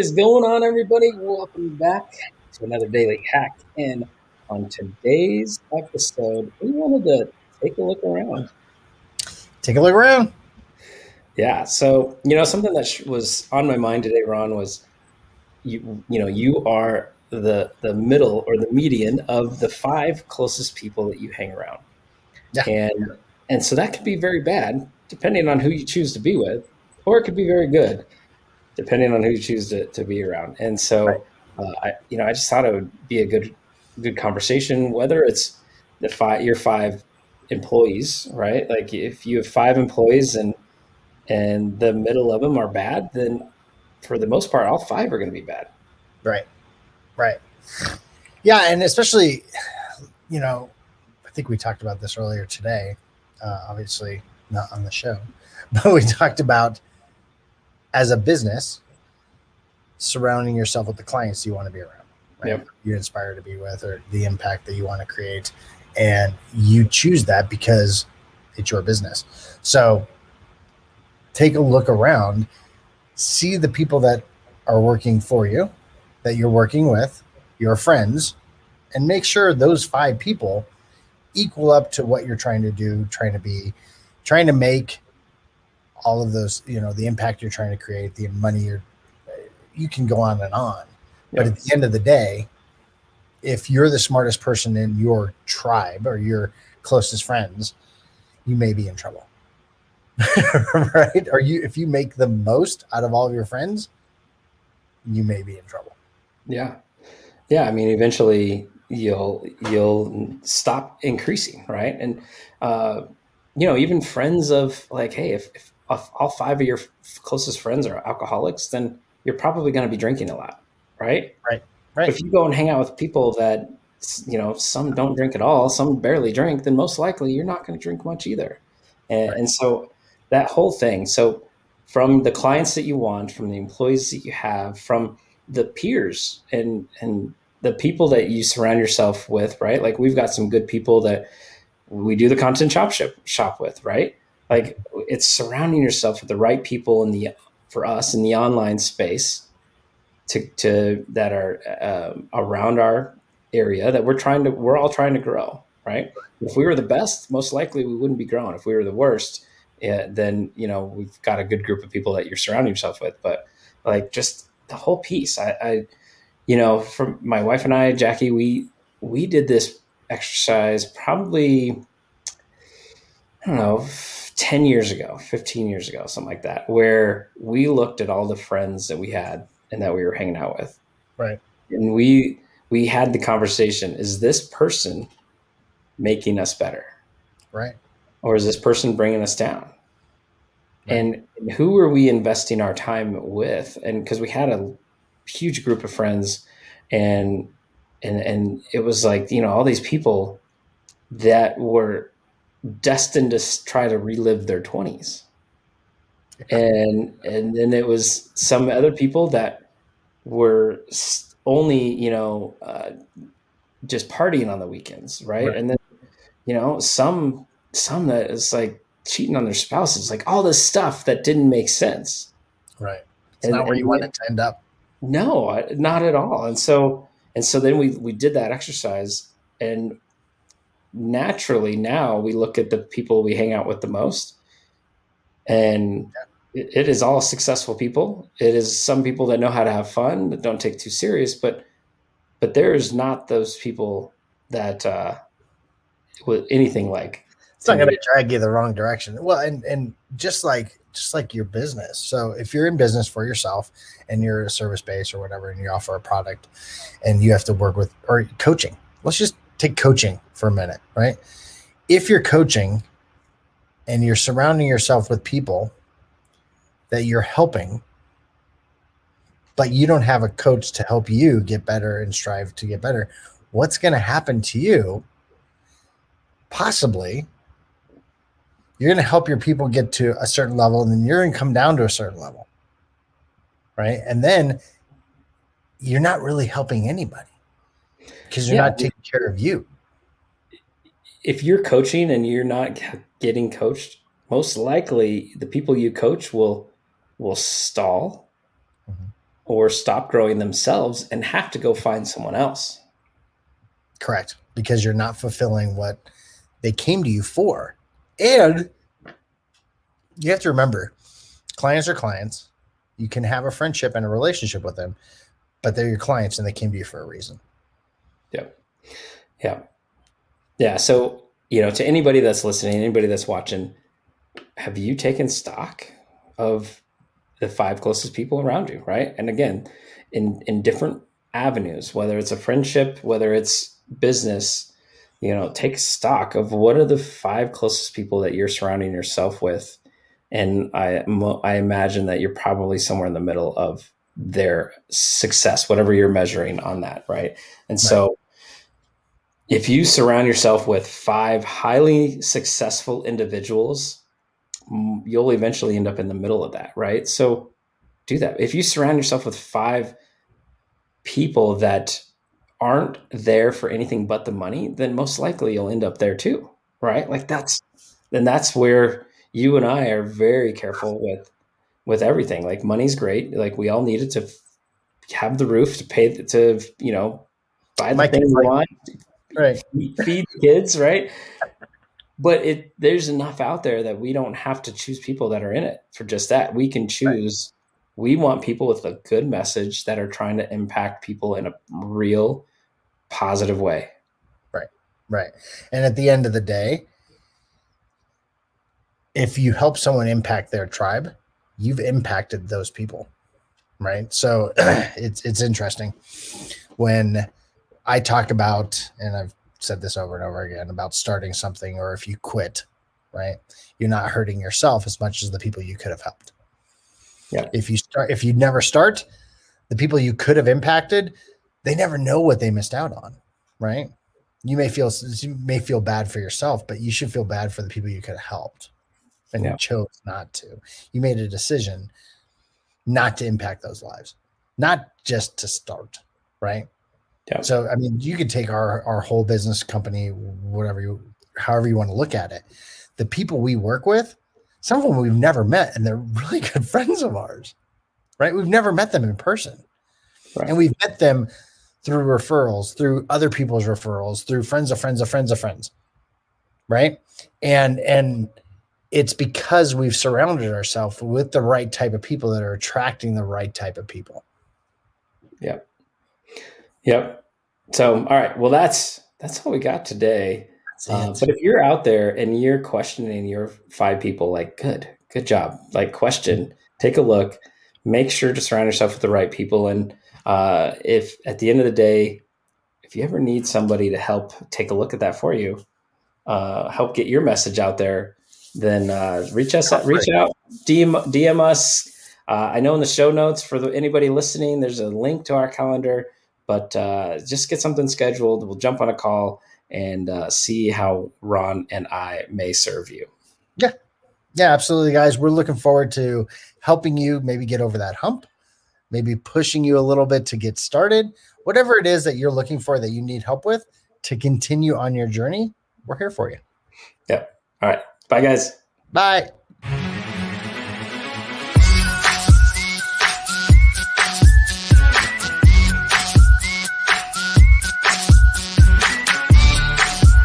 Is going on, everybody? Welcome back to another daily hack. And on today's episode, we wanted to take a look around. Take a look around. Yeah. So, you know, something that was on my mind today, Ron, was you, you know, you are the the middle or the median of the five closest people that you hang around. Yeah. And and so that could be very bad depending on who you choose to be with, or it could be very good depending on who you choose to, to be around. And so, right. uh, I, you know, I just thought it would be a good, good conversation, whether it's the five, your five employees, right? Like if you have five employees and, and the middle of them are bad, then for the most part, all five are going to be bad. Right. Right. Yeah. And especially, you know, I think we talked about this earlier today, uh, obviously not on the show, but we talked about as a business, surrounding yourself with the clients you want to be around, right? Yep. You're inspired to be with, or the impact that you want to create, and you choose that because it's your business. So take a look around, see the people that are working for you, that you're working with, your friends, and make sure those five people equal up to what you're trying to do, trying to be, trying to make all of those, you know, the impact you're trying to create, the money you're, you can go on and on. But at the end of the day, if you're the smartest person in your tribe or your closest friends, you may be in trouble. right? Or you if you make the most out of all of your friends, you may be in trouble. Yeah. Yeah. I mean, eventually you'll you'll stop increasing, right? And uh, you know, even friends of like, hey, if, if all five of your closest friends are alcoholics, then you're probably going to be drinking a lot, right? Right. Right. But if you go and hang out with people that you know some don't drink at all, some barely drink, then most likely you're not going to drink much either. And, right. and so that whole thing. So from the clients that you want, from the employees that you have, from the peers and and the people that you surround yourself with, right? Like we've got some good people that we do the content shop shop, shop with, right? Like it's surrounding yourself with the right people in the for us in the online space to, to that are uh, around our area that we're trying to we're all trying to grow right? If we were the best most likely we wouldn't be growing. If we were the worst yeah, then you know we've got a good group of people that you're surrounding yourself with. But like just the whole piece I, I you know from my wife and i jackie we we did this exercise probably i don't know 10 years ago, 15 years ago, something like that, where we looked at all the friends that we had and that we were hanging out with. Right. And we we had the conversation, is this person making us better? Right. Or is this person bringing us down? Right. And who are we investing our time with? And because we had a huge group of friends and and and it was like, you know, all these people that were destined to try to relive their 20s and and then it was some other people that were only you know uh, just partying on the weekends right? right? and then you know some some that is like cheating on their spouses like all this stuff that didn't make sense. Right. It's and, not where you want it to end up. No not at all. And so and so then we we did that exercise and naturally now we look at the people we hang out with the most. And it, it is all successful people. It is some people that know how to have fun that don't take too serious but but there's not those people that uh with anything like. It's not going to drag you the wrong direction. Well and and just like just like your business. So if you're in business for yourself and you're a service base or whatever and you offer a product and you have to work with or coaching let's just take coaching for a minute, right? If you're coaching and you're surrounding yourself with people that you're helping, but you don't have a coach to help you get better and strive to get better, what's going to happen to you? Possibly, you're going to help your people get to a certain level, and then you're going to come down to a certain level, right? And then you're not really helping anybody because you're yeah. not taking care of you. If you're coaching and you're not getting coached, most likely the people you coach will will stall, mm-hmm. or stop growing themselves and have to go find someone else. Correct. Because you're not fulfilling what they came to you for. And you have to remember clients are clients. You can have a friendship and a relationship with them, but they're your clients and they came to you for a reason. Yeah. Yeah. Yeah. So, you know, to anybody that's listening, anybody that's watching, have you taken stock of the five closest people around you, right? And again, in in different avenues, whether it's a friendship, whether it's business, you know, take stock of what are the five closest people that you're surrounding yourself with. And I I imagine that you're probably somewhere in the middle of their success, whatever you're measuring on that, right? And right. so if you surround yourself with five highly successful individuals, you'll eventually end up in the middle of that, right? So do that. If you surround yourself with five people that aren't there for anything but the money, then most likely you'll end up there too, right? Like that's then that's where you and I are very careful with with everything. Like money's great. Like we all needed to have the roof to pay to you know buy the My things we want, right? Feed the kids, right? But it there's enough out there that we don't have to choose people that are in it for just that. We can choose. Right. We want people with a good message that are trying to impact people in a real positive way. Right. Right. And at the end of the day, if you help someone impact their tribe, you've impacted those people. Right. So it's it's interesting when I talk about, and I've said this over and over again about starting something, or if you quit, right, you're not hurting yourself as much as the people you could have helped. Yeah. If you start, if you never start, the people you could have impacted, they never know what they missed out on, right? You may feel you may feel bad for yourself, but you should feel bad for the people you could have helped, and yeah. you chose not to. You made a decision not to impact those lives, not just to start, right? Yeah. So I mean, you could take our our whole business company, whatever you, however you want to look at it. The people we work with, some of them we've never met, and they're really good friends of ours, right? We've never met them in person, right. and we've met them through referrals, through other people's referrals, through friends of friends of friends of friends. Right. And and it's because we've surrounded ourselves with the right type of people that are attracting the right type of people. Yep. Yep. So all right. Well that's that's all we got today. Uh, but if you're out there and you're questioning your five people, like good, good job. Like question, take a look, make sure to surround yourself with the right people and uh, if at the end of the day, if you ever need somebody to help take a look at that for you, uh, help get your message out there, then uh, reach us, out, reach out, DM, DM us. Uh, I know in the show notes for the, anybody listening, there's a link to our calendar, but uh, just get something scheduled. We'll jump on a call and uh, see how Ron and I may serve you. Yeah. Yeah, absolutely, guys. We're looking forward to helping you maybe get over that hump maybe pushing you a little bit to get started, whatever it is that you're looking for that you need help with to continue on your journey, we're here for you. Yep. All right. Bye, guys. Bye.